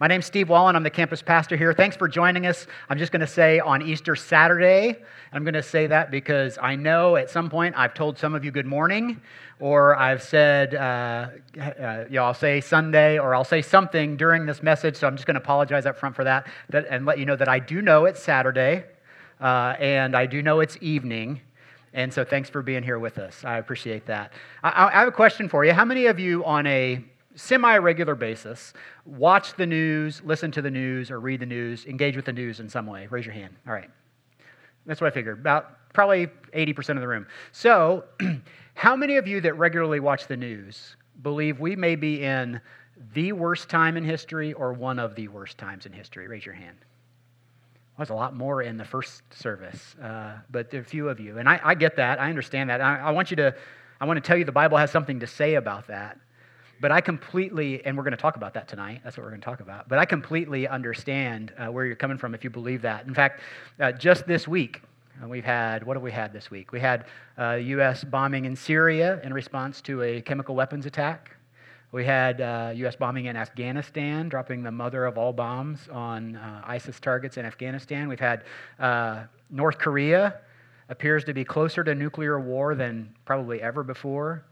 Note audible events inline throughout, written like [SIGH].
My name's Steve Wallen. I'm the campus pastor here. Thanks for joining us. I'm just going to say on Easter Saturday, I'm going to say that because I know at some point I've told some of you good morning, or I've said, uh, uh, you know, I'll say Sunday, or I'll say something during this message. So I'm just going to apologize up front for that, and let you know that I do know it's Saturday, uh, and I do know it's evening. And so thanks for being here with us. I appreciate that. I, I have a question for you. How many of you on a semi regular basis watch the news, listen to the news, or read the news, engage with the news in some way? Raise your hand. All right. That's what I figured. About probably 80% of the room. So, [CLEARS THROAT] how many of you that regularly watch the news believe we may be in the worst time in history or one of the worst times in history? Raise your hand. There's a lot more in the first service, uh, but there are a few of you. And I, I get that. I understand that. I, I want you to, I want to tell you the Bible has something to say about that. But I completely, and we're going to talk about that tonight. That's what we're going to talk about. But I completely understand uh, where you're coming from if you believe that. In fact, uh, just this week, uh, we've had, what have we had this week? We had uh, U.S. bombing in Syria in response to a chemical weapons attack. We had uh, U.S. bombing in Afghanistan, dropping the mother of all bombs on uh, ISIS targets in Afghanistan. We've had North Korea appears to be closer to nuclear war than probably ever before.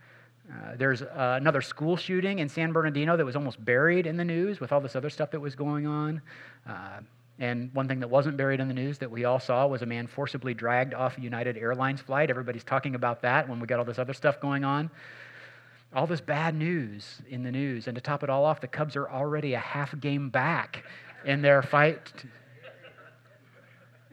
Uh, there's uh, another school shooting in San Bernardino that was almost buried in the news with all this other stuff that was going on. Uh, and one thing that wasn't buried in the news that we all saw was a man forcibly dragged off a United Airlines flight. Everybody's talking about that when we got all this other stuff going on. All this bad news in the news. And to top it all off, the Cubs are already a half game back in their fight.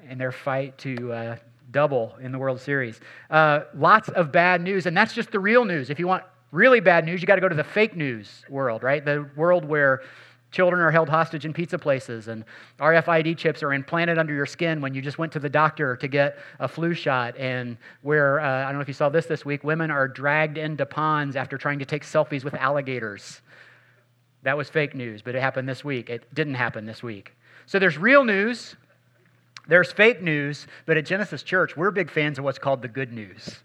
In their fight to uh, double in the World Series. Uh, lots of bad news, and that's just the real news. If you want really bad news, you got to go to the fake news world, right? The world where children are held hostage in pizza places and RFID chips are implanted under your skin when you just went to the doctor to get a flu shot, and where, uh, I don't know if you saw this this week, women are dragged into ponds after trying to take selfies with alligators. That was fake news, but it happened this week. It didn't happen this week. So there's real news, there's fake news, but at Genesis Church, we're big fans of what's called the good news.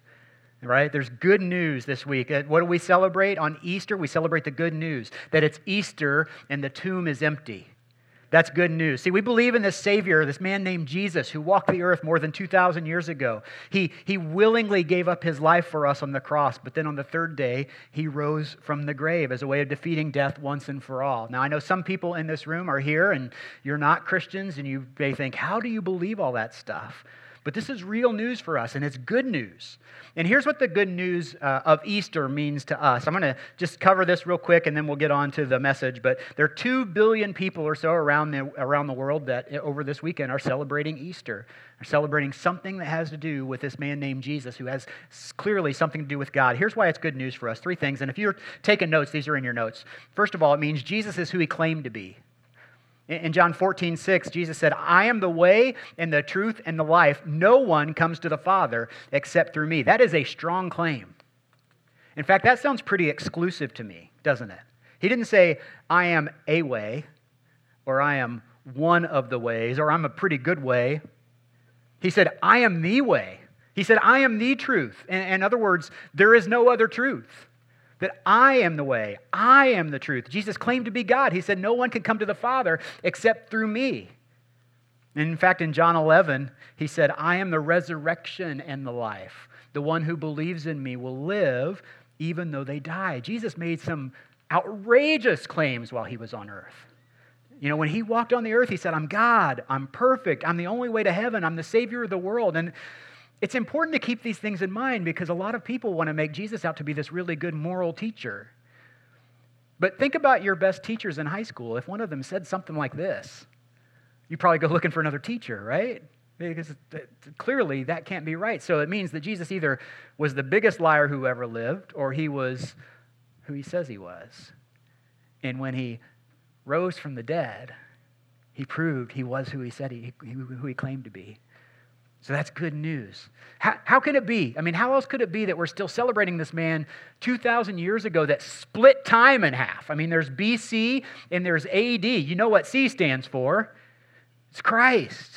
Right? There's good news this week. Uh, what do we celebrate on Easter? We celebrate the good news that it's Easter and the tomb is empty. That's good news. See, we believe in this Savior, this man named Jesus, who walked the earth more than 2,000 years ago. He, he willingly gave up his life for us on the cross, but then on the third day, he rose from the grave as a way of defeating death once and for all. Now, I know some people in this room are here and you're not Christians, and you may think, how do you believe all that stuff? But this is real news for us, and it's good news. And here's what the good news uh, of Easter means to us. I'm going to just cover this real quick, and then we'll get on to the message. But there are 2 billion people or so around the, around the world that uh, over this weekend are celebrating Easter, are celebrating something that has to do with this man named Jesus, who has clearly something to do with God. Here's why it's good news for us three things. And if you're taking notes, these are in your notes. First of all, it means Jesus is who he claimed to be. In John 14, 6, Jesus said, I am the way and the truth and the life. No one comes to the Father except through me. That is a strong claim. In fact, that sounds pretty exclusive to me, doesn't it? He didn't say, I am a way, or I am one of the ways, or I'm a pretty good way. He said, I am the way. He said, I am the truth. In, in other words, there is no other truth that I am the way, I am the truth. Jesus claimed to be God. He said, No one can come to the Father except through me. And in fact, in John 11, he said, I am the resurrection and the life. The one who believes in me will live even though they die. Jesus made some outrageous claims while he was on earth. You know, when he walked on the earth, he said, I'm God, I'm perfect, I'm the only way to heaven, I'm the Savior of the world. And it's important to keep these things in mind because a lot of people want to make Jesus out to be this really good moral teacher. But think about your best teachers in high school. If one of them said something like this, you probably go looking for another teacher, right? Because clearly that can't be right. So it means that Jesus either was the biggest liar who ever lived or he was who he says he was. And when he rose from the dead, he proved he was who he said he, who he claimed to be. So that's good news. How, how can it be? I mean, how else could it be that we're still celebrating this man 2,000 years ago that split time in half? I mean, there's BC and there's AD. You know what C stands for? It's Christ.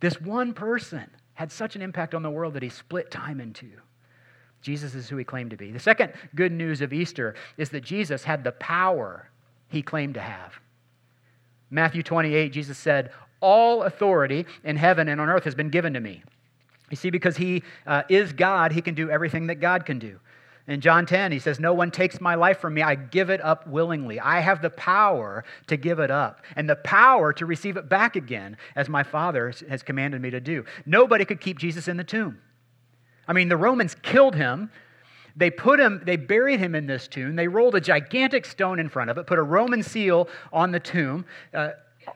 This one person had such an impact on the world that he split time in two. Jesus is who he claimed to be. The second good news of Easter is that Jesus had the power he claimed to have. Matthew 28, Jesus said, All authority in heaven and on earth has been given to me. You see, because he uh, is God, he can do everything that God can do. In John 10, he says, No one takes my life from me. I give it up willingly. I have the power to give it up and the power to receive it back again, as my Father has commanded me to do. Nobody could keep Jesus in the tomb. I mean, the Romans killed him. They put him, they buried him in this tomb. They rolled a gigantic stone in front of it, put a Roman seal on the tomb, uh,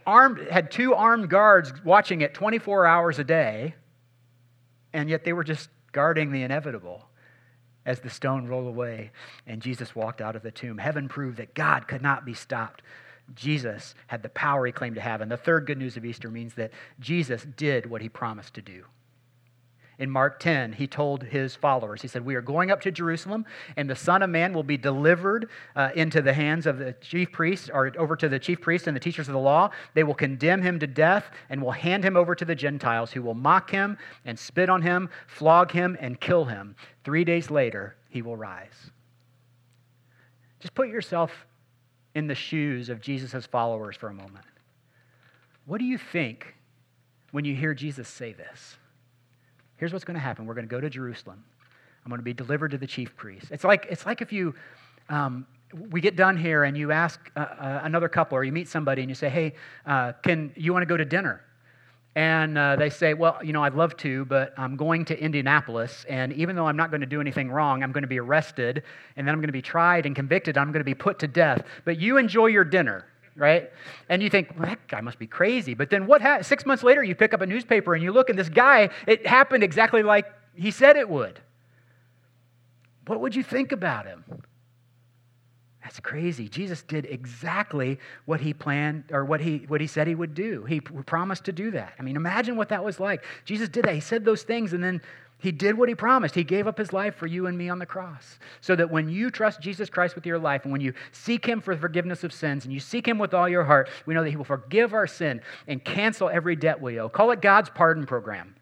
armed, had two armed guards watching it 24 hours a day, and yet they were just guarding the inevitable as the stone rolled away and Jesus walked out of the tomb. Heaven proved that God could not be stopped. Jesus had the power he claimed to have. And the third good news of Easter means that Jesus did what he promised to do in Mark 10, he told his followers, he said, We are going up to Jerusalem, and the Son of Man will be delivered uh, into the hands of the chief priests, or over to the chief priests and the teachers of the law. They will condemn him to death and will hand him over to the Gentiles, who will mock him and spit on him, flog him, and kill him. Three days later, he will rise. Just put yourself in the shoes of Jesus' followers for a moment. What do you think when you hear Jesus say this? Here's what's going to happen. We're going to go to Jerusalem. I'm going to be delivered to the chief priest. It's like, it's like if you, um, we get done here and you ask uh, uh, another couple or you meet somebody and you say, hey, uh, can you want to go to dinner? And uh, they say, well, you know, I'd love to, but I'm going to Indianapolis. And even though I'm not going to do anything wrong, I'm going to be arrested. And then I'm going to be tried and convicted. I'm going to be put to death. But you enjoy your dinner right? And you think, well, that guy must be crazy. But then what ha- six months later, you pick up a newspaper and you look, and this guy, it happened exactly like he said it would. What would you think about him? That's crazy. Jesus did exactly what he planned or what he, what he said he would do. He promised to do that. I mean, imagine what that was like. Jesus did that. He said those things, and then he did what he promised. He gave up his life for you and me on the cross. So that when you trust Jesus Christ with your life and when you seek him for forgiveness of sins and you seek him with all your heart, we know that he will forgive our sin and cancel every debt we owe. Call it God's pardon program.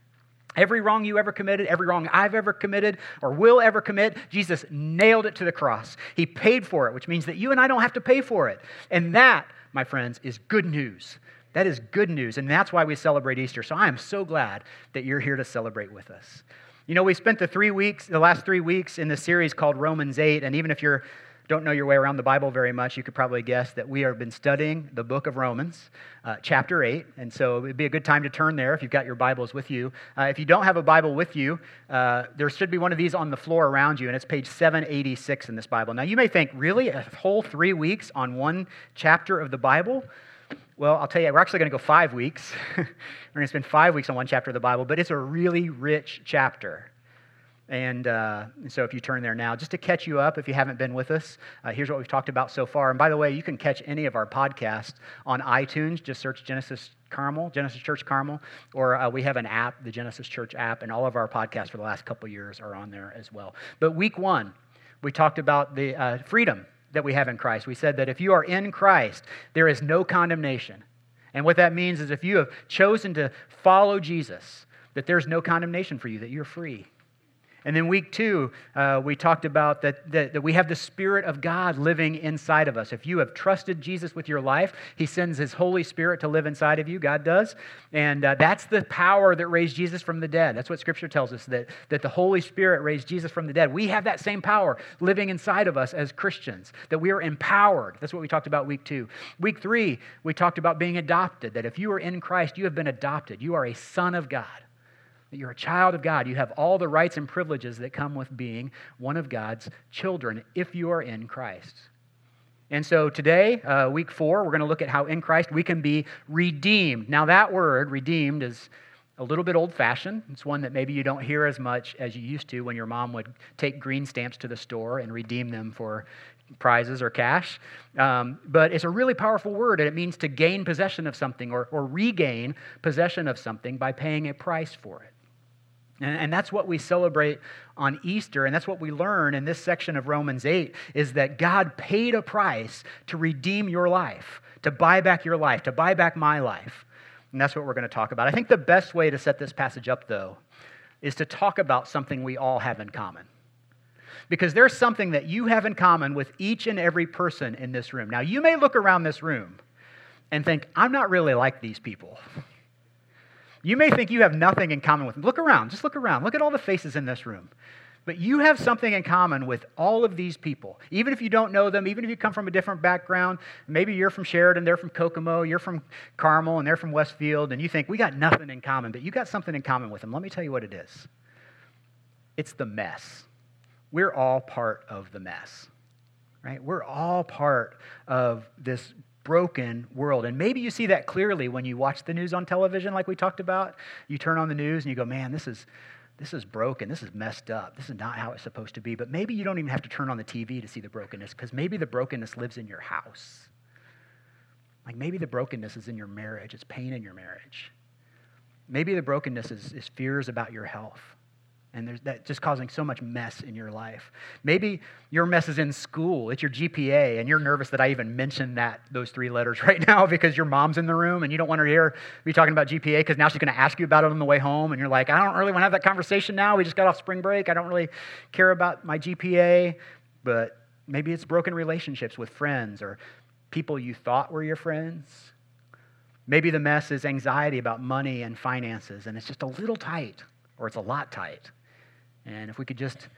Every wrong you ever committed, every wrong I've ever committed or will ever commit, Jesus nailed it to the cross. He paid for it, which means that you and I don't have to pay for it. And that, my friends, is good news. That is good news. And that's why we celebrate Easter. So I am so glad that you're here to celebrate with us. You know, we spent the three weeks, the last three weeks in this series called Romans 8, and even if you don't know your way around the Bible very much, you could probably guess that we have been studying the book of Romans, uh, chapter 8. And so it'd be a good time to turn there if you've got your Bibles with you. Uh, if you don't have a Bible with you, uh, there should be one of these on the floor around you, and it's page 786 in this Bible. Now, you may think, really? A whole three weeks on one chapter of the Bible? Well, I'll tell you, we're actually going to go five weeks. [LAUGHS] we're going to spend five weeks on one chapter of the Bible, but it's a really rich chapter. And, uh, so if you turn there now, just to catch you up, if you haven't been with us, uh, here's what we've talked about so far. And by the way, you can catch any of our podcasts on iTunes. Just search Genesis Carmel, Genesis Church Carmel, or uh, we have an app, the Genesis Church app, and all of our podcasts for the last couple years are on there as well. But week one, we talked about the uh, freedom that we have in Christ. We said that if you are in Christ, there is no condemnation. And what that means is if you have chosen to follow Jesus, that there's no condemnation for you, that you're free. And then week two, uh, we talked about that, that, that, we have the Spirit of God living inside of us. If you have trusted Jesus with your life, He sends His Holy Spirit to live inside of you. God does. And uh, that's the power that raised Jesus from the dead. That's what Scripture tells us, that, that the Holy Spirit raised Jesus from the dead. We have that same power living inside of us as Christians, that we are empowered. That's what we talked about week two. Week three, we talked about being adopted, that if you are in Christ, you have been adopted. You are a son of God that you're a child of God. You have all the rights and privileges that come with being one of God's children if you are in Christ. And so today, uh, week four, we're going to look at how in Christ we can be redeemed. Now, that word, redeemed, is a little bit old fashioned. It's one that maybe you don't hear as much as you used to when your mom would take green stamps to the store and redeem them for prizes or cash. Um, but it's a really powerful word, and it means to gain possession of something or, or regain possession of something by paying a price for it. And, that's what we celebrate on Easter, and that's what we learn in this section of Romans 8 is that God paid a price to redeem your life, to buy back your life, to buy back my life. And that's what we're going to talk about. I think the best way to set this passage up, though, is to talk about something we all have in common. Because there's something that you have in common with each and every person in this room. Now, you may look around this room and think, I'm not really like these people. You may think you have nothing in common with them. Look around, just look around. Look at all the faces in this room. But you have something in common with all of these people. Even if you don't know them, even if you come from a different background, maybe you're from Sheridan, they're from Kokomo, you're from Carmel, and they're from Westfield, and you think, we got nothing in common, but you got something in common with them. Let me tell you what it is it's the mess. We're all part of the mess, right? We're all part of this broken world. And maybe you see that clearly when you watch the news on television, like we talked about. You turn on the news and you go, man, this is this is broken. This is messed up. This is not how it's supposed to be. But maybe you don't even have to turn on the TV to see the brokenness because maybe the brokenness lives in your house. Like maybe the brokenness is in your marriage, it's pain in your marriage. Maybe the brokenness is, is fears about your health and there's that just causing so much mess in your life. Maybe your mess is in school, it's your GPA, and you're nervous that I even mentioned that those three letters [LAUGHS] right now because your mom's in the room and you don't want her to hear me talking about GPA because now she's going to ask you about it on the way home, and you're like, I don't really want to have that conversation now. We just got off spring break. I don't really care about my GPA, but maybe it's broken relationships with friends or people you thought were your friends. Maybe the mess is anxiety about money and finances, and it's just a little tight or it's a lot tight. And if we could just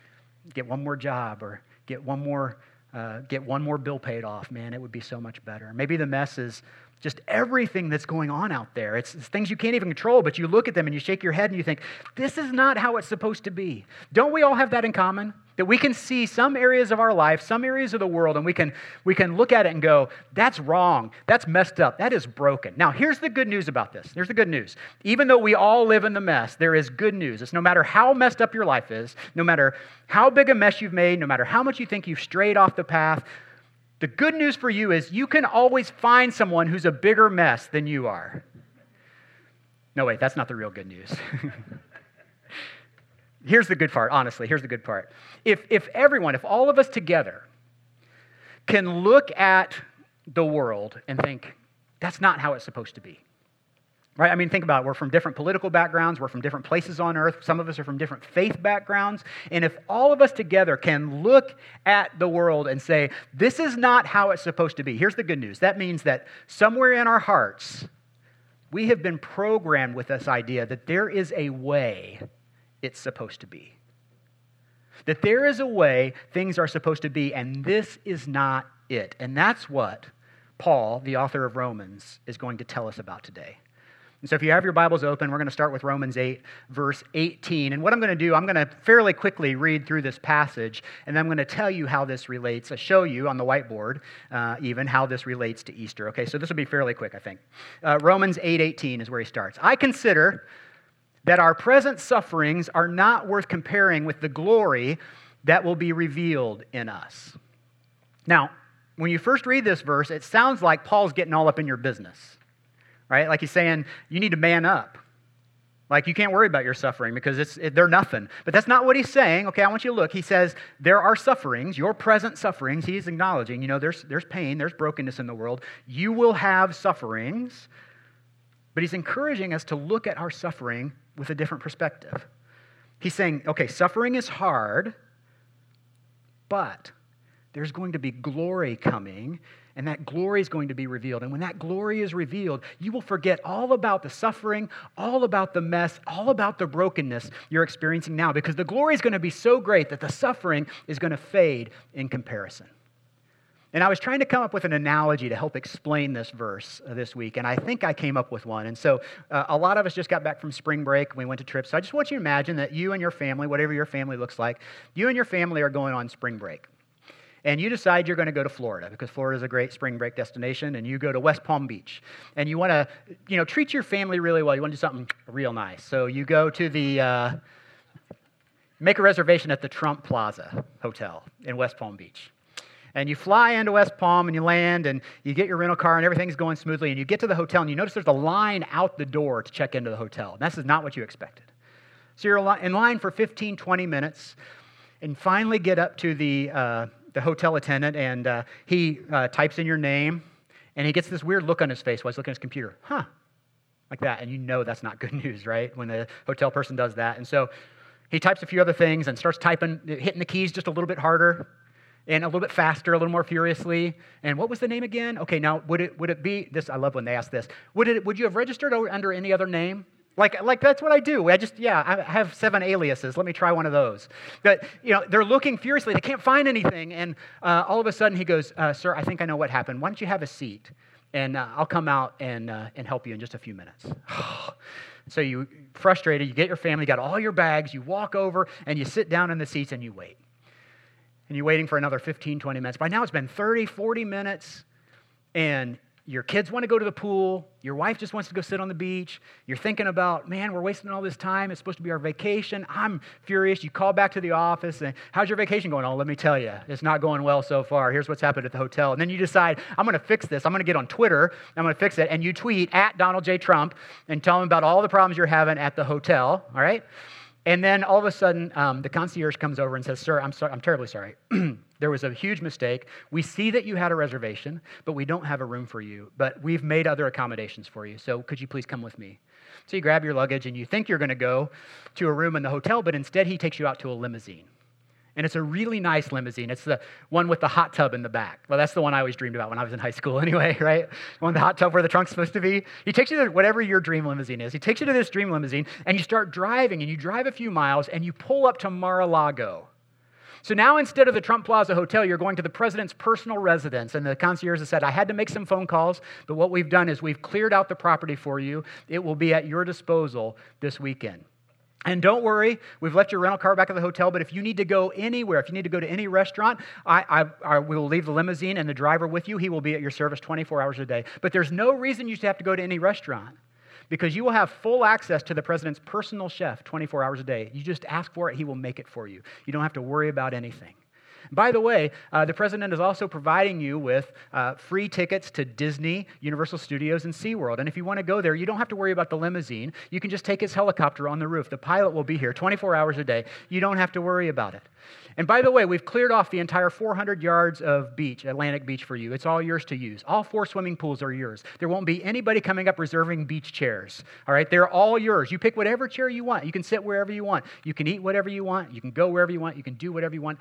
get one more job or get one more, uh, get one more bill paid off, man, it would be so much better. Maybe the mess is just everything that's going on out there. It's, it's, things you can't even control, but you look at them and you shake your head and you think, this is not how it's supposed to be. Don't we all have that in common? That we can see some areas of our life, some areas of the world, and we can, we can look at it and go, that's wrong. That's messed up. That is broken. Now, here's the good news about this. Here's the good news. Even though we all live in the mess, there is good news. It's no matter how messed up your life is, no matter how big a mess you've made, no matter how much you think you've strayed off the path, the good news for you is you can always find someone who's a bigger mess than you are. No, wait, that's not the real good news. [LAUGHS] here's the good part, honestly. Here's the good part. If, if everyone, if all of us together can look at the world and think, that's not how it's supposed to be. Right? I mean, think about it. We're from different political backgrounds. We're from different places on earth. Some of us are from different faith backgrounds. And if all of us together can look at the world and say, this is not how it's supposed to be, here's the good news. That means that somewhere in our hearts, we have been programmed with this idea that there is a way it's supposed to be. That there is a way things are supposed to be, and this is not it. And that's what Paul, the author of Romans, is going to tell us about today. And so if you have your Bibles open, we're going to start with Romans 8, verse 18. And what I'm going to do, I'm going to fairly quickly read through this passage, and then I'm going to tell you how this relates, I show you on the whiteboard uh, even how this relates to Easter. Okay, so this will be fairly quick, I think. Uh, Romans 8, 18 is where he starts. I consider that our present sufferings are not worth comparing with the glory that will be revealed in us. Now, when you first read this verse, it sounds like Paul's getting all up in your business right? Like he's saying, you need to man up. Like you can't worry about your suffering because it's, it, they're nothing. But that's not what he's saying. Okay, I want you to look. He says, there are sufferings, your present sufferings. He's acknowledging, you know, there's, there's pain, there's brokenness in the world. You will have sufferings. But he's encouraging us to look at our suffering with a different perspective. He's saying, okay, suffering is hard, but there's going to be glory coming and that glory is going to be revealed. And when that glory is revealed, you will forget all about the suffering, all about the mess, all about the brokenness you're experiencing now, because the glory is going to be so great that the suffering is going to fade in comparison. And I was trying to come up with an analogy to help explain this verse uh, this week, and I think I came up with one. And so uh, a lot of us just got back from spring break. We went to trips. So I just want you to imagine that you and your family, whatever your family looks like, you and your family are going on spring break and you decide you're going to go to Florida because Florida is a great spring break destination, and you go to West Palm Beach, and you want to, you know, treat your family really well. You want to do something real nice, so you go to the. Uh, make a reservation at the Trump Plaza Hotel in West Palm Beach. And you fly into West Palm and you land and you get your rental car and everything's going smoothly. And you get to the hotel and you notice there's a line out the door to check into the hotel. And this is not what you expected. So you're in line for 15, 20 minutes and finally get up to the, uh, the hotel attendant, and uh, he uh, types in your name, and he gets this weird look on his face while he's looking at his computer. Huh, like that. And you know that's not good [LAUGHS] news, right? When the hotel person does that. And so he types a few other things and starts typing, hitting the keys just a little bit harder. and a little bit faster, a little more furiously. And what was the name again? Okay, now would it would it be this? I love when they ask this. Would it would you have registered under any other name? Like, like that's what I do. I just, yeah, I have seven aliases. Let me try one of those. But, you know, they're looking furiously. They can't find anything. And uh, all of a sudden he goes, uh, Sir, I think I know what happened. Why don't you have a seat? And uh, I'll come out and, uh, and help you in just a few minutes. [SIGHS] so you, frustrated, you get your family, you got all your bags, you walk over and you sit down in the seats and you wait and you're waiting for another 15, 20 minutes. By now it's been 30, 40 minutes, and your kids want to go to the pool. Your wife just wants to go sit on the beach. You're thinking about, man, we're wasting all this time. It's supposed to be our vacation. I'm furious. You call back to the office and, how's your vacation going? Oh, let me tell you, it's not going well so far. Here's what's happened at the hotel. And then you decide, I'm going to fix this. I'm going to get on Twitter. I'm going to fix it. And you tweet at Donald J. Trump and tell him about all the problems you're having at the hotel. All right? And then all of a sudden, um, the concierge comes over and says, Sir, I'm, I'm terribly sorry. [CLEARS THROAT] there was a huge mistake. We see that you had a reservation, but we don't have a room for you. But we've made other accommodations for you. So could you please come with me? So you grab your luggage and you think you're going to go to a room in the hotel, but instead he takes you out to a limousine. And it's a really nice limousine. It's the one with the hot tub in the back. Well, that's the one I always dreamed about when I was in high school, [LAUGHS] anyway, right? One the hot tub where the trunk's supposed to be. He takes you to whatever your dream limousine is. He takes you to this dream limousine, and you start driving, and you drive a few miles, and you pull up to Mar a Lago. So now instead of the Trump Plaza Hotel, you're going to the president's personal residence. And the concierge has said, I had to make some phone calls, but what we've done is we've cleared out the property for you. It will be at your disposal this weekend. And don't worry, we've left your rental car back at the hotel, but if you need to go anywhere, if you need to go to any restaurant, I, I, I, will leave the limousine and the driver with you. He will be at your service 24 hours a day. But there's no reason you should have to go to any restaurant because you will have full access to the president's personal chef 24 hours a day. You just ask for it, he will make it for you. You don't have to worry about anything. By the way, uh, the president is also providing you with uh, free tickets to Disney, Universal Studios, and SeaWorld. And if you want to go there, you don't have to worry about the limousine. You can just take his helicopter on the roof. The pilot will be here 24 hours a day. You don't have to worry about it. And by the way, we've cleared off the entire 400 yards of beach, Atlantic Beach, for you. It's all yours to use. All four swimming pools are yours. There won't be anybody coming up reserving beach chairs. All right? They're all yours. You pick whatever chair you want. You can sit wherever you want. You can eat whatever you want. You can go wherever you want. You can do whatever you want.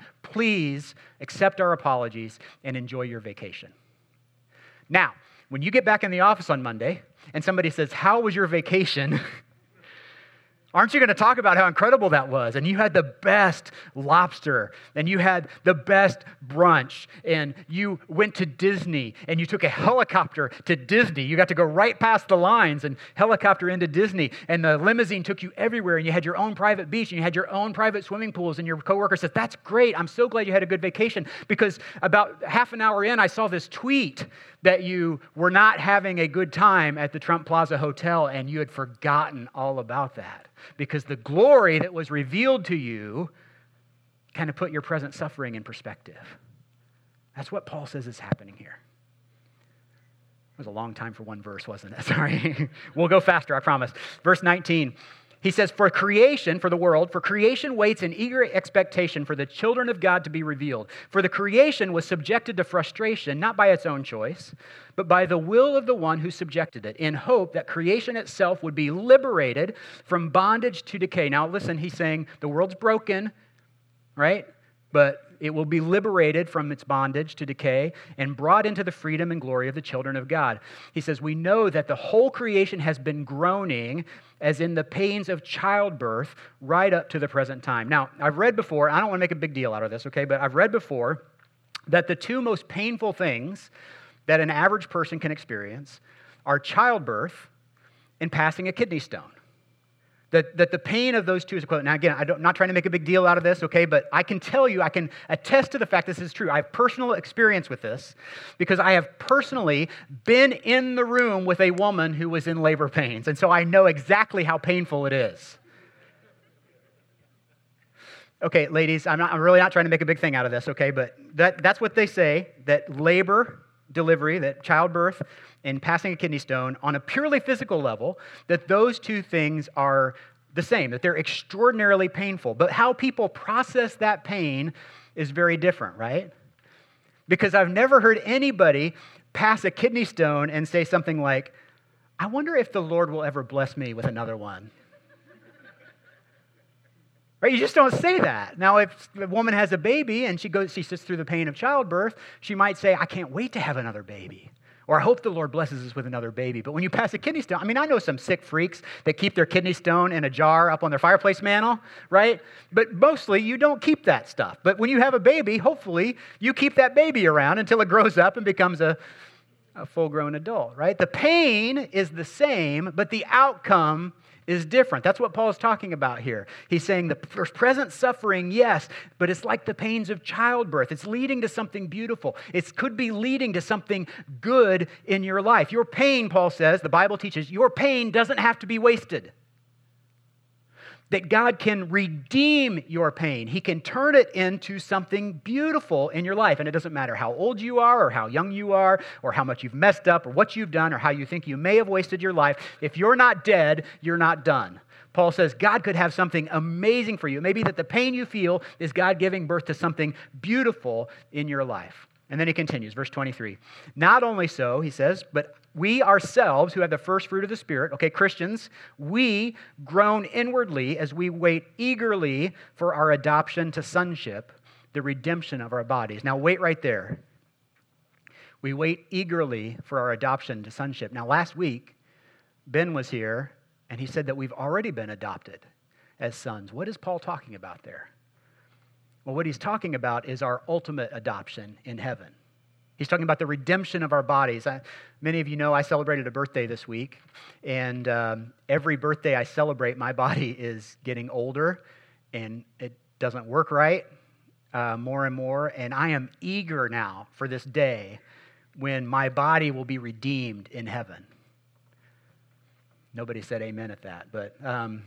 Please accept our apologies and enjoy your vacation. Now, when you get back in the office on Monday and somebody says, How was your vacation? [LAUGHS] Aren't you going to talk about how incredible that was? And you had the best lobster, and you had the best brunch, and you went to Disney, and you took a helicopter to Disney. You got to go right past the lines and helicopter into Disney, and the limousine took you everywhere, and you had your own private beach, and you had your own private swimming pools, and your coworker said, That's great. I'm so glad you had a good vacation because about half an hour in, I saw this tweet that you were not having a good time at the Trump Plaza Hotel, and you had forgotten all about that because the glory that was revealed to you kind of put your present suffering in perspective. That's what Paul says is happening here. It was a long time for one verse, wasn't it? [LAUGHS] Sorry. we'll go faster, I promise. Verse 19. He says, For creation, for the world, for creation waits in eager expectation for the children of God to be revealed. For the creation was subjected to frustration, not by its own choice, but by the will of the one who subjected it, in hope that creation itself would be liberated from bondage to decay. Now, listen, he's saying the world's broken, right? But it will be liberated from its bondage to decay and brought into the freedom and glory of the children of God. He says, We know that the whole creation has been groaning as in the pains of childbirth right up to the present time. Now, I've read before, I don't want to make a big deal out of this, okay, but I've read before that the two most painful things that an average person can experience are childbirth and passing a kidney stone. That, that the pain of those two is equivalent. Now, again, I'm not trying to make a big deal out of this, okay, but I can tell you, I can attest to the fact this is true. I have personal experience with this because I have personally been in the room with a woman who was in labor pains, and so I know exactly how painful it is. Okay, ladies, I'm, not, I'm really not trying to make a big thing out of this, okay, but that, that's what they say that labor, delivery, that childbirth, and passing a kidney stone on a purely physical level, that those two things are the same, that they're extraordinarily painful. But how people process that pain is very different, right? Because I've never heard anybody pass a kidney stone and say something like, I wonder if the Lord will ever bless me with another one. Right? You just don't say that. Now, if the woman has a baby and she goes, she sits through the pain of childbirth, she might say, I can't wait to have another baby. Or I hope the Lord blesses us with another baby. But when you pass a kidney stone, I mean, I know some sick freaks that keep their kidney stone in a jar up on their fireplace mantle, right? But mostly you don't keep that stuff. But when you have a baby, hopefully you keep that baby around until it grows up and becomes a, a full grown adult, right? The pain is the same, but the outcome is different. That's what Paul is talking about here. He's saying the present suffering, yes, but it's like the pains of childbirth. It's leading to something beautiful. It could be leading to something good in your life. Your pain, Paul says, the Bible teaches, your pain doesn't have to be wasted that God can redeem your pain. He can turn it into something beautiful in your life. And it doesn't matter how old you are, or how young you are, or how much you've messed up, or what you've done, or how you think you may have wasted your life. If you're not dead, you're not done. Paul says God could have something amazing for you. Maybe that the pain you feel is God giving birth to something beautiful in your life. And then he continues, verse 23. Not only so, he says, but we ourselves, who have the first fruit of the Spirit, okay, Christians, we groan inwardly as we wait eagerly for our adoption to sonship, the redemption of our bodies. Now, wait right there. We wait eagerly for our adoption to sonship. Now, last week, Ben was here, and he said that we've already been adopted as sons. What is Paul talking about there? Well, what he's talking about is our ultimate adoption in heaven. He's talking about the redemption of our bodies. I, many of you know I celebrated a birthday this week, and um, every birthday I celebrate, my body [LAUGHS] is getting older and it doesn't work right uh, more and more. And I am eager now for this day when my body will be redeemed in heaven. Nobody said amen at that, but. Um,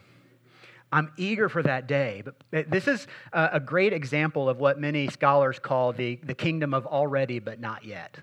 I'm eager for that day. But eh, this is a great example of what many scholars call the, the kingdom of already but not yet.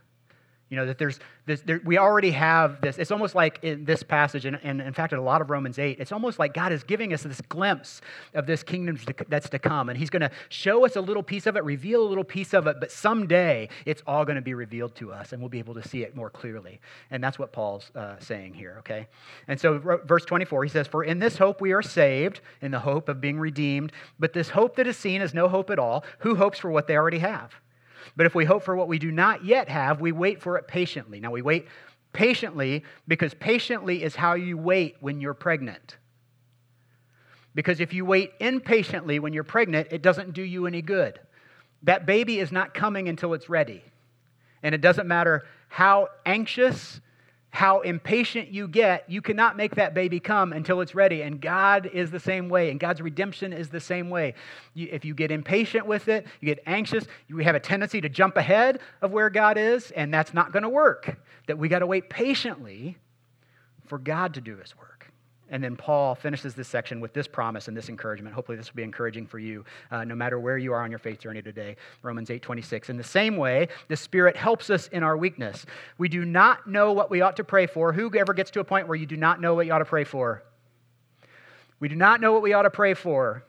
You know, that there's this, there, we already have this. It's almost like in this passage, and, and, in fact, in a lot of Romans 8, it's almost like God is giving us this glimpse of this kingdom that's to come. And He's going to show us a little piece of it, reveal a little piece of it, but someday it's all going to be revealed to us, and we'll be able to see it more clearly. And that's what Paul's uh, saying here, okay? And so, verse 24, he says, For in this hope we are saved, in the hope of being redeemed, but this hope that is seen is no hope at all. Who hopes for what they already have? But if we hope for what we do not yet have, we wait for it patiently. Now, we wait patiently because patiently is how you wait when you're pregnant. Because if you wait impatiently when you're pregnant, it doesn't do you any good. That baby is not coming until it's ready. And it doesn't matter how anxious how impatient you get, you cannot make that baby come until it's ready. And God is the same way, and God's redemption is the same way. You, if you get impatient with it, you get anxious, you have a tendency to jump ahead of where God is, and that's not going to work. That we got to wait patiently for God to do his work. And then Paul finishes this section with this promise and this encouragement. Hopefully, this will be encouraging for you, uh, no matter where you are on your faith journey today. Romans 8 26. In the same way, the Spirit helps us in our weakness. We do not know what we ought to pray for. Who ever gets to a point where you do not know what you ought to pray for? We do not know what we ought to pray for.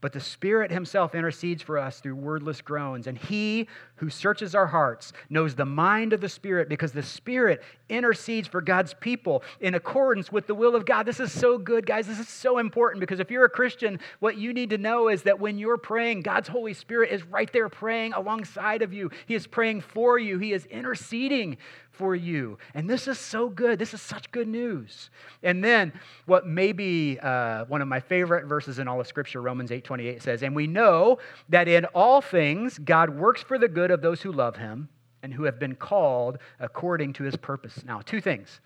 But the Spirit Himself intercedes for us through wordless groans. And He who searches our hearts knows the mind of the Spirit because the Spirit intercedes for God's people in accordance with the will of God. This is so good, guys. This is so important because if you're a Christian, what you need to know is that when you're praying, God's Holy Spirit is right there praying alongside of you. He is praying for you, He is interceding for you. And this is so good. This is such good news. And then what may be uh, one of my favorite verses in all of Scripture, Romans 8 28 says, And we know that in all things God works for the good of those who love him and who have been called according to his purpose. Now, two things.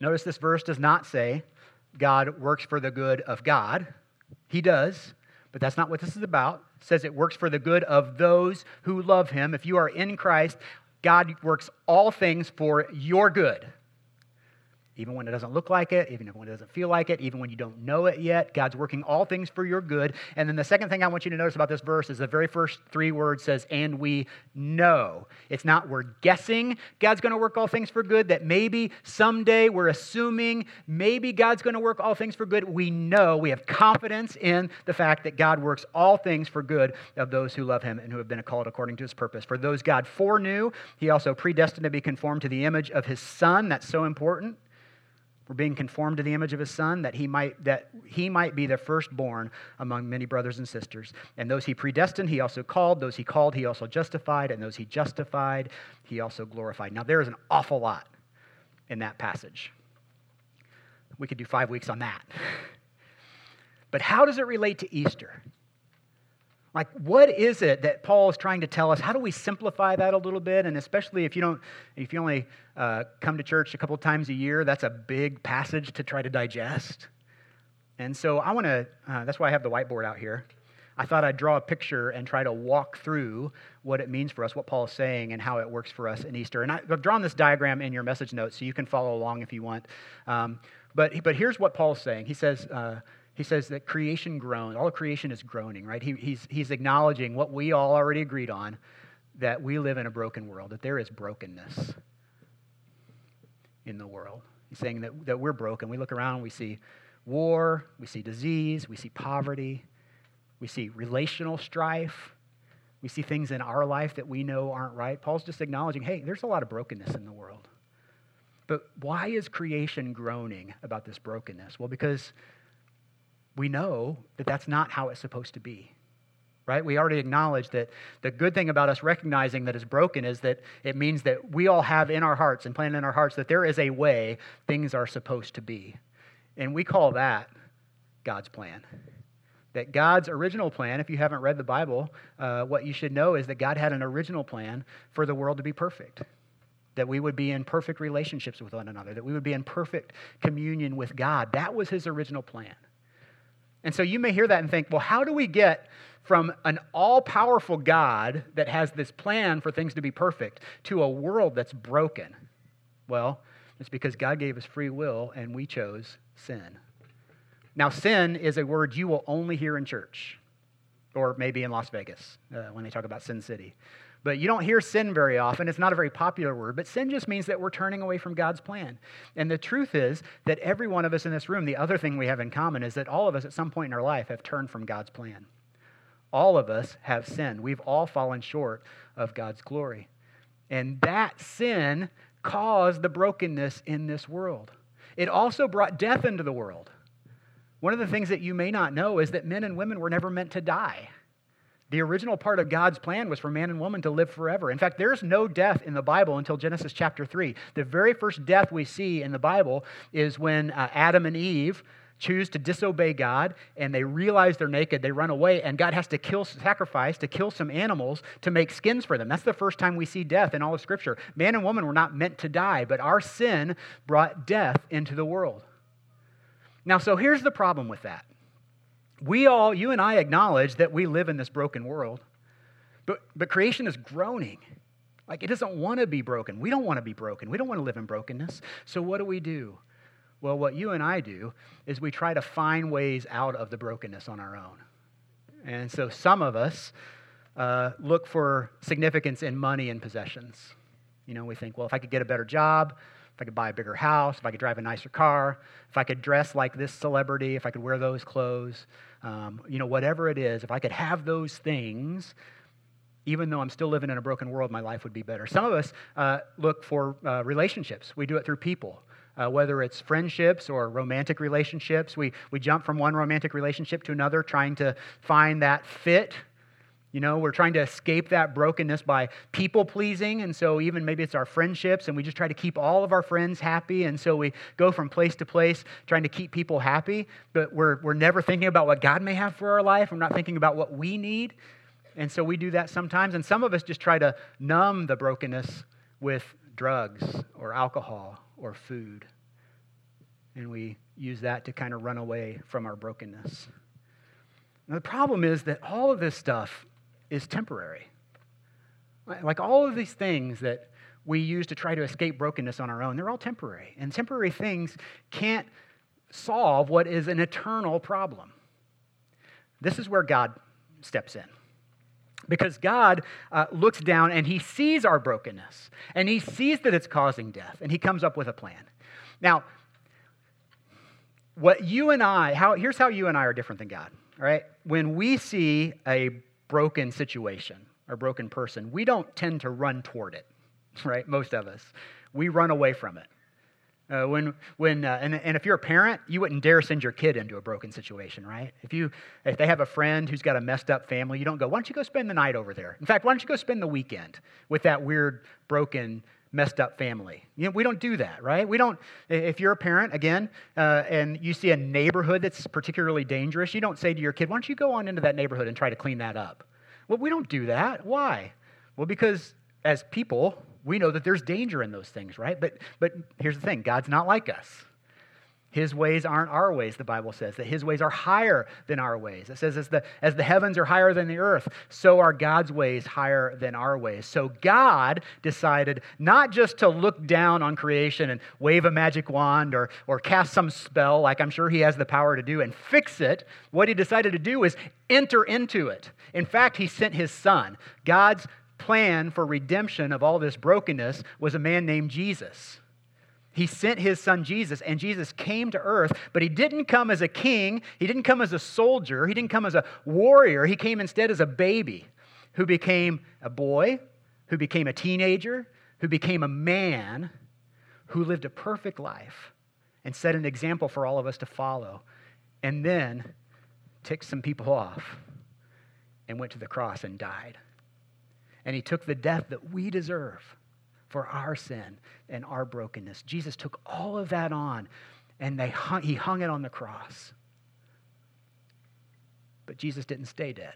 Notice this verse does not say God works for the good of God. He does, but that's not what this is about. It says it works for the good of those who love him. If you are in Christ, God works all things for your good. Even when it doesn't look like it, even when it doesn't feel like it, even when you don't know it yet, God's working all things for your good. And then the second thing I want you to notice about this verse is the very first three words says, and we know. It's not we're guessing God's going to work all things for good, that maybe someday we're assuming maybe God's going to work all things for good. We know, we have confidence in the fact that God works all things for good of those who love him and who have been called according to his purpose. For those God foreknew, he also predestined to be conformed to the image of his son. That's so important Being conformed to the image of his son that he might that he might be the firstborn among many brothers and sisters. And those he predestined, he also called. Those he called, he also justified. And those he justified, he also glorified. Now there is an awful lot in that passage. We could do five weeks on that. [LAUGHS] But how does it relate to Easter? Like, what is it that Paul is trying to tell us? How do we simplify that a little bit? And especially if you don't, if you only uh, come to church a couple times a year, that's a big passage to try to digest. And so I want to, uh, that's why I have the whiteboard out here. I thought I'd draw a picture and try to walk through what it means for us, what Paul is saying, and how it works for us in Easter. And I've drawn this diagram in your message notes so you can follow along if you want. Um, but, but here's what Paul's saying. He says, uh, he says that creation groans. All creation is groaning, right? He, he's, he's acknowledging what we all already agreed on that we live in a broken world, that there is brokenness in the world. He's saying that, that we're broken. We look around, we see war, we see disease, we see poverty, we see relational strife, we see things in our life that we know aren't right. Paul's just acknowledging hey, there's a lot of brokenness in the world. But why is creation groaning about this brokenness? Well, because we know that that's not how it's supposed to be. Right? We already acknowledge that the good thing about us recognizing that it's broken is that it means that we all have in our hearts and plan in our hearts that there is a way things are supposed to be. And we call that God's plan. That God's original plan, if you haven't read the Bible, uh, what you should know is that God had an original plan for the world to be perfect. That we would be in perfect relationships with one another, that we would be in perfect communion with God. That was his original plan. And so you may hear that and think, well, how do we get from an all powerful God that has this plan for things to be perfect to a world that's broken? Well, it's because God gave us free will and we chose sin. Now, sin is a word you will only hear in church or maybe in Las Vegas uh, when they talk about Sin City. But you don't hear sin very often. It's not a very popular word, but sin just means that we're turning away from God's plan. And the truth is that every one of us in this room, the other thing we have in common is that all of us at some point in our life have turned from God's plan. All of us have sinned. We've all fallen short of God's glory. And that sin caused the brokenness in this world. It also brought death into the world. One of the things that you may not know is that men and women were never meant to die. The original part of God's plan was for man and woman to live forever. In fact, there's no death in the Bible until Genesis chapter 3. The very first death we see in the Bible is when uh, Adam and Eve choose to disobey God and they realize they're naked, they run away, and God has to kill, sacrifice, to kill some animals to make skins for them. That's the first time we see death in all of Scripture. Man and woman were not meant to die, but our sin brought death into the world. Now, so here's the problem with that we all, you and I, acknowledge that we live in this broken world, but, but creation is groaning. Like it doesn't want to be broken. We don't want to be broken. We don't want to live in brokenness. So what do we do? Well, what you and I do is we try to find ways out of the brokenness on our own. And so some of us uh, look for significance in money and possessions. You know, we think, well, if I could get a better job, if I could buy a bigger house, if I could drive a nicer car, if I could dress like this celebrity, if I could wear those clothes, um, you know, whatever it is, if I could have those things, even though I'm still living in a broken world, my life would be better. Some of us uh, look for uh, relationships. We do it through people. Uh, whether it's friendships or romantic relationships, we, we jump from one romantic relationship to another, trying to find that fit you know, we're trying to escape that brokenness by people pleasing. And so, even maybe it's our friendships, and we just try to keep all of our friends happy. And so, we go from place to place trying to keep people happy, but we're, we're never thinking about what God may have for our life. We're not thinking about what we need. And so, we do that sometimes. And some of us just try to numb the brokenness with drugs or alcohol or food. And we use that to kind of run away from our brokenness. Now, the problem is that all of this stuff is temporary. Like all of these things that we use to try to escape brokenness on our own, they're all temporary. And temporary things can't solve what is an eternal problem. This is where God steps in. Because God uh, looks down and he sees our brokenness and he sees that it's causing death and he comes up with a plan. Now, what you and I, how, here's how you and I are different than God, all right? When we see a broken situation or broken person, we don't tend to run toward it, [LAUGHS] right? Most of us. We run away from it. Uh, when, when, uh, and, and if you're a parent, you wouldn't dare send your kid into a broken situation, right? If, you, if they have a friend who's got a messed up family, you don't go, why don't you go spend the night over there? In fact, why don't you go spend the weekend with that weird, broken, messed up family? You know, we don't do that, right? We don't, if you're a parent, again, uh, and you see a neighborhood that's particularly dangerous, you don't say to your kid, why don't you go on into that neighborhood and try to clean that up? Well, we don't do that. Why? Well, because as people, we know that there's danger in those things, right? But, but here's the thing God's not like us. His ways aren't our ways, the Bible says, that his ways are higher than our ways. It says, as the, as the heavens are higher than the earth, so are God's ways higher than our ways. So God decided not just to look down on creation and wave a magic wand or, or cast some spell, like I'm sure he has the power to do, and fix it. What he decided to do is enter into it. In fact, he sent his son. God's plan for redemption of all this brokenness was a man named Jesus. He sent his son Jesus, and Jesus came to earth, but he didn't come as a king. He didn't come as a soldier. He didn't come as a warrior. He came instead as a baby who became a boy, who became a teenager, who became a man, who lived a perfect life and set an example for all of us to follow, and then ticked some people off and went to the cross and died and he took the death that we deserve for our sin and our brokenness. Jesus took all of that on and they hung, he hung it on the cross. But Jesus didn't stay dead.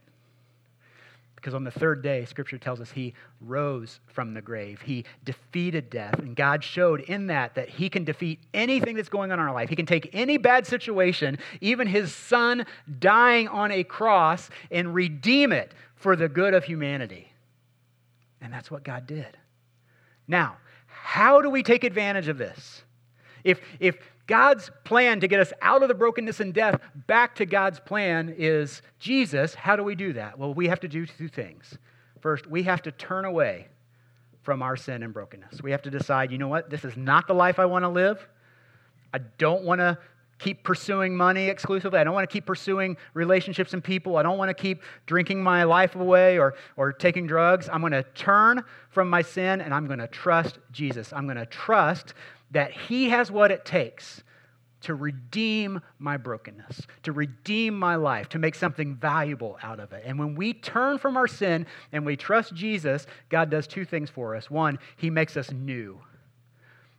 Because on the third day, Scripture tells us he rose from the grave. He defeated death. And God showed in that that he can defeat anything that's going on in our life. He can take any bad situation, even his son dying on a cross, and redeem it for the good of humanity. And that's what God did. Now, how do we take advantage of this? If, if God's plan to get us out of the brokenness and death back to God's plan is Jesus, how do we do that? Well, we have to do two things. First, we have to turn away from our sin and brokenness. We have to decide, you know what? This is not the life I want to live. I don't want to keep pursuing money exclusively. I don't want to keep pursuing relationships and people. I don't want to keep drinking my life away or, or taking drugs. I'm going to turn from my sin and I'm going to trust Jesus. I'm going to trust that He has what it takes to redeem my brokenness, to redeem my life, to make something valuable out of it. And when we turn from our sin and we trust Jesus, God does two things for us. One, He makes us new.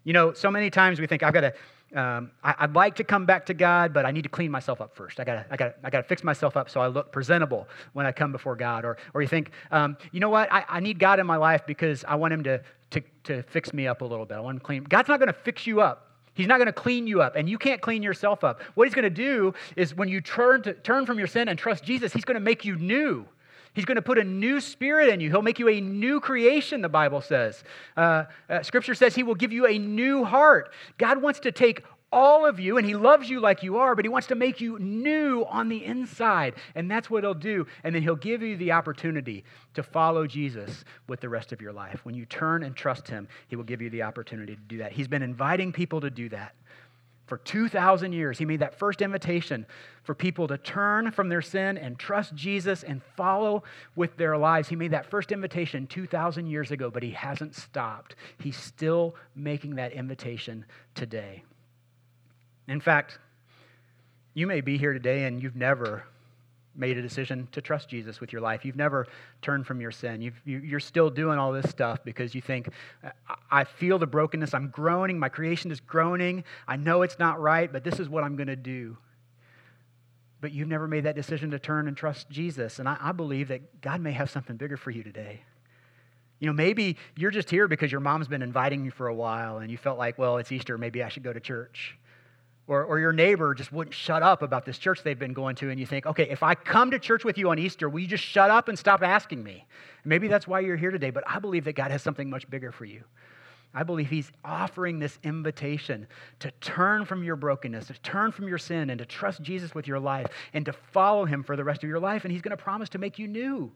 You know, so many times we think, I've got to um, I, would like to come back to God, but I need to clean myself up first. I gotta, I gotta, I gotta fix myself up so I look presentable when I come before God. Or, or you think, um, you know what? I, I need God in my life because I want Him to, to, to fix me up a little bit. I want Him clean. God's not to fix you up. He's not going to clean you up, and you can't clean yourself up. What He's going to do is when you turn to, turn from your sin and trust Jesus, He's going to make you new. He's going to put a new spirit in you. He'll make you a new creation, the Bible says. Uh, uh, scripture says He will give you a new heart. God wants to take all of you, and He loves you like you are, but He wants to make you new on the inside. And that's what He'll do. And then He'll give you the opportunity to follow Jesus with the rest of your life. When you turn and trust Him, He will give you the opportunity to do that. He's been inviting people to do that. For 2,000 years, he made that first invitation for people to turn from their sin and trust Jesus and follow with their lives. He made that first invitation 2,000 years ago, but he hasn't stopped. He's still making that invitation today. In fact, you may be here today and you've never made a decision to trust Jesus with your life. You've never turned from your sin. you are still doing all this stuff because you think, I feel the brokenness. I'm groaning. My creation is groaning. I know it's not right, but this is what I'm going to do. But you've never made that decision to turn and trust Jesus. And I, I believe that God may have something bigger for you today. You know, maybe you're just here because your mom's been inviting you for a while and you felt like, well, it's Easter. Maybe I should go to church. Or, or your neighbor just wouldn't shut up about this church they've been going to, and you think, okay, if I come to church with you on Easter, will you just shut up and stop asking me? Maybe that's why you're here today, but I believe that God has something much bigger for you. I believe He's offering this invitation to turn from your brokenness, to turn from your sin, and to trust Jesus with your life, and to follow Him for the rest of your life. And He's going to promise to make you new.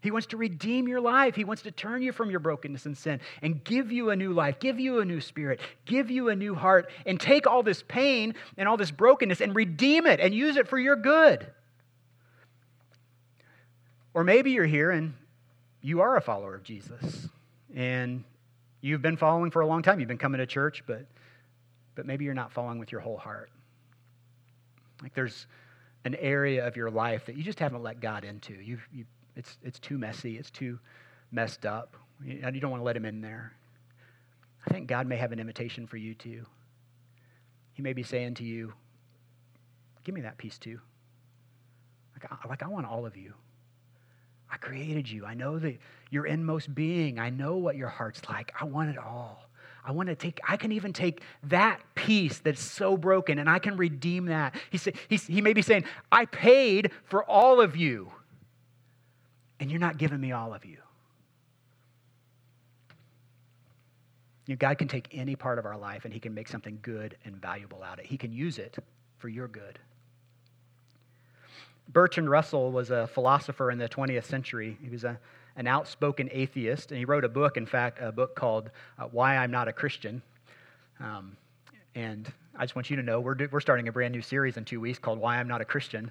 He wants to redeem your life. He wants to turn you from your brokenness and sin and give you a new life, give you a new spirit, give you a new heart, and take all this pain and all this brokenness and redeem it and use it for your good. Or maybe you're here and you are a follower of Jesus and you've been following for a long time. You've been coming to church, but but maybe you're not following with your whole heart. Like there's an area of your life that you just haven't let God into. You've, you, it's, it's too messy, it's too messed up, and you don't want to let Him in there. I think God may have an invitation for you too. He may be saying to you, Give me that piece too. Like, I, like I want all of you. I created you. I know that your inmost being. I know what your heart's like. I want it all. I want to take, I can even take that piece that's so broken and I can redeem that. He, say, he may be saying, I paid for all of you, and you're not giving me all of you. you know, God can take any part of our life and He can make something good and valuable out of it. He can use it for your good. Bertrand Russell was a philosopher in the 20th century. He was a, an outspoken atheist, and he wrote a book, in fact, a book called uh, Why I'm Not a Christian. Um, and I just want you to know we're, we're starting a brand new series in two weeks called Why I'm Not a Christian.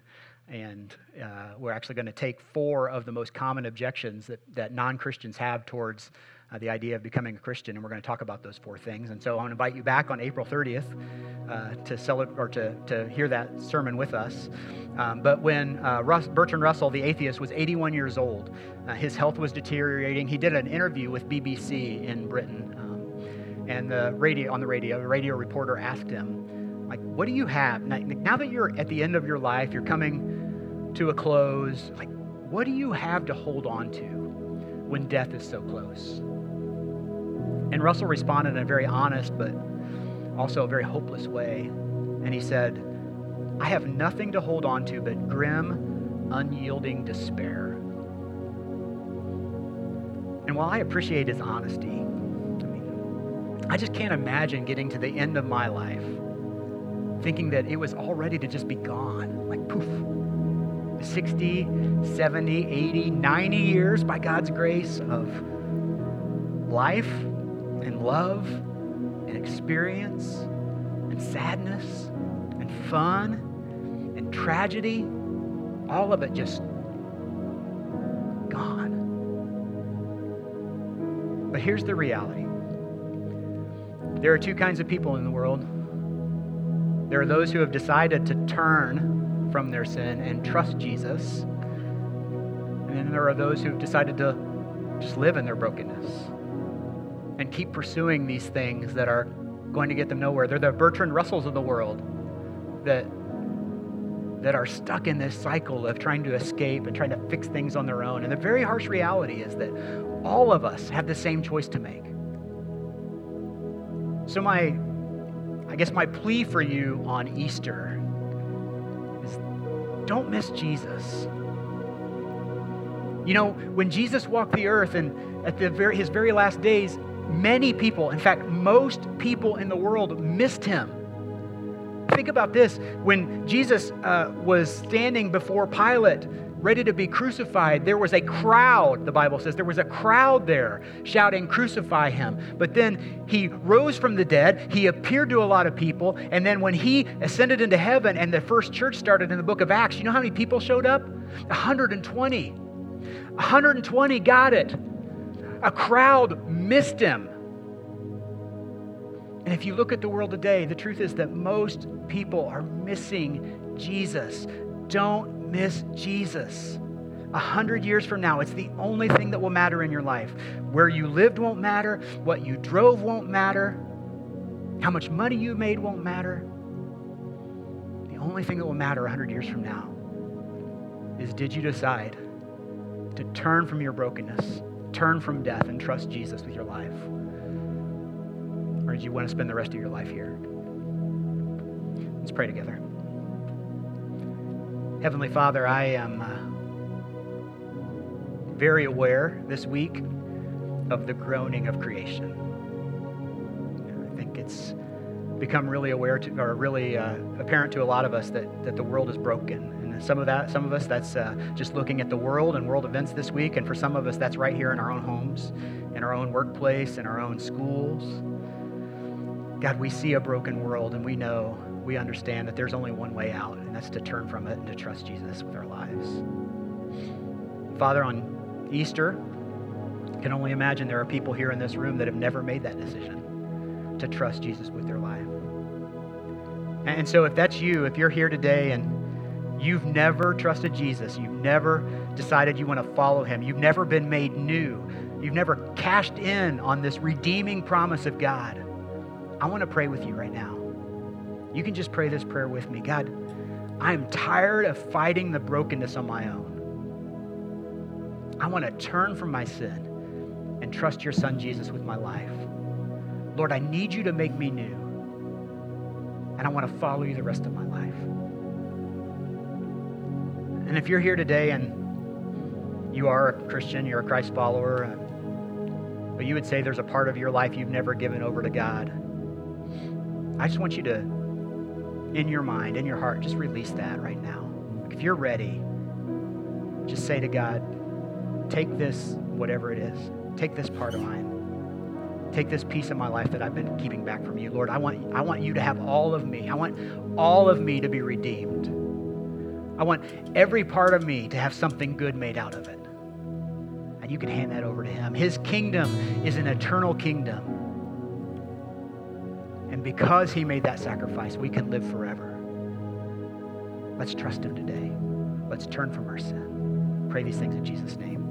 And uh, we're actually going to take four of the most common objections that, that non Christians have towards uh, the idea of becoming a Christian, and we're going to talk about those four things. And so I want to invite you back on April 30th uh, to celebrate or to, to hear that sermon with us. Um, but when uh, Russ, Bertrand Russell, the atheist, was 81 years old, uh, his health was deteriorating. He did an interview with BBC in Britain, um, and the radio on the radio, the radio reporter asked him, like, "What do you have now, now that you're at the end of your life? You're coming to a close. Like, what do you have to hold on to when death is so close?" And Russell responded in a very honest, but also a very hopeless way. And he said, I have nothing to hold on to but grim, unyielding despair. And while I appreciate his honesty, I mean, I just can't imagine getting to the end of my life thinking that it was all ready to just be gone. Like poof. 60, 70, 80, 90 years by God's grace of life and love and experience and sadness and fun and tragedy, all of it just gone. But here's the reality there are two kinds of people in the world. There are those who have decided to turn from their sin and trust Jesus. And then there are those who've decided to just live in their brokenness and keep pursuing these things that are going to get them nowhere. They're the Bertrand Russells of the world that, that are stuck in this cycle of trying to escape and trying to fix things on their own. And the very harsh reality is that all of us have the same choice to make. So, my, I guess, my plea for you on Easter don't miss Jesus. You know, when Jesus walked the earth and at the very, his very last days, Many people, in fact, most people in the world missed him. Think about this when Jesus uh, was standing before Pilate, ready to be crucified, there was a crowd, the Bible says, there was a crowd there shouting, Crucify him. But then he rose from the dead, he appeared to a lot of people, and then when he ascended into heaven and the first church started in the book of Acts, you know how many people showed up? 120. 120 got it. A crowd missed him. And if you look at the world today, the truth is that most people are missing Jesus. Don't miss Jesus. A hundred years from now, it's the only thing that will matter in your life. Where you lived won't matter. What you drove won't matter. How much money you made won't matter. The only thing that will matter a hundred years from now is did you decide to turn from your brokenness turn from death and trust Jesus with your life? Or do you want to spend the rest of your life here? Let's pray together. Heavenly Father, I am uh, very aware this week of the groaning of creation. I think it's become really aware to, or really uh, apparent to a lot of us that, that the world is broken And some of that, some of us, that's uh, just looking at the world and world events this week. And for some of us, that's right here in our own homes, in our own workplace, in our own schools. God, we see a broken world and we know, we understand that there's only one way out, and that's to turn from it and to trust Jesus with our lives. Father, on Easter, I can only imagine there are people here in this room that have never made that decision to trust Jesus with their life. And so, if that's you, if you're here today and you've never trusted Jesus, you've never decided you want to follow him, you've never been made new, you've never cashed in on this redeeming promise of God, I want to pray with you right now. You can just pray this prayer with me God, I'm tired of fighting the brokenness on my own. I want to turn from my sin and trust your son Jesus with my life. Lord, I need you to make me new. And I want to follow you the rest of my life. And if you're here today and you are a Christian, you're a Christ follower, uh, but you would say there's a part of your life you've never given over to God, I just want you to, in your mind, in your heart, just release that right now. If you're ready, just say to God, take this, whatever it is, take this part of mine. Take this piece of my life that I've been keeping back from you. Lord, I want, I want you to have all of me. I want all of me to be redeemed. I want every part of me to have something good made out of it. And you can hand that over to Him. His kingdom is an eternal kingdom. And because He made that sacrifice, we can live forever. Let's trust Him today. Let's turn from our sin. Pray these things in Jesus' name.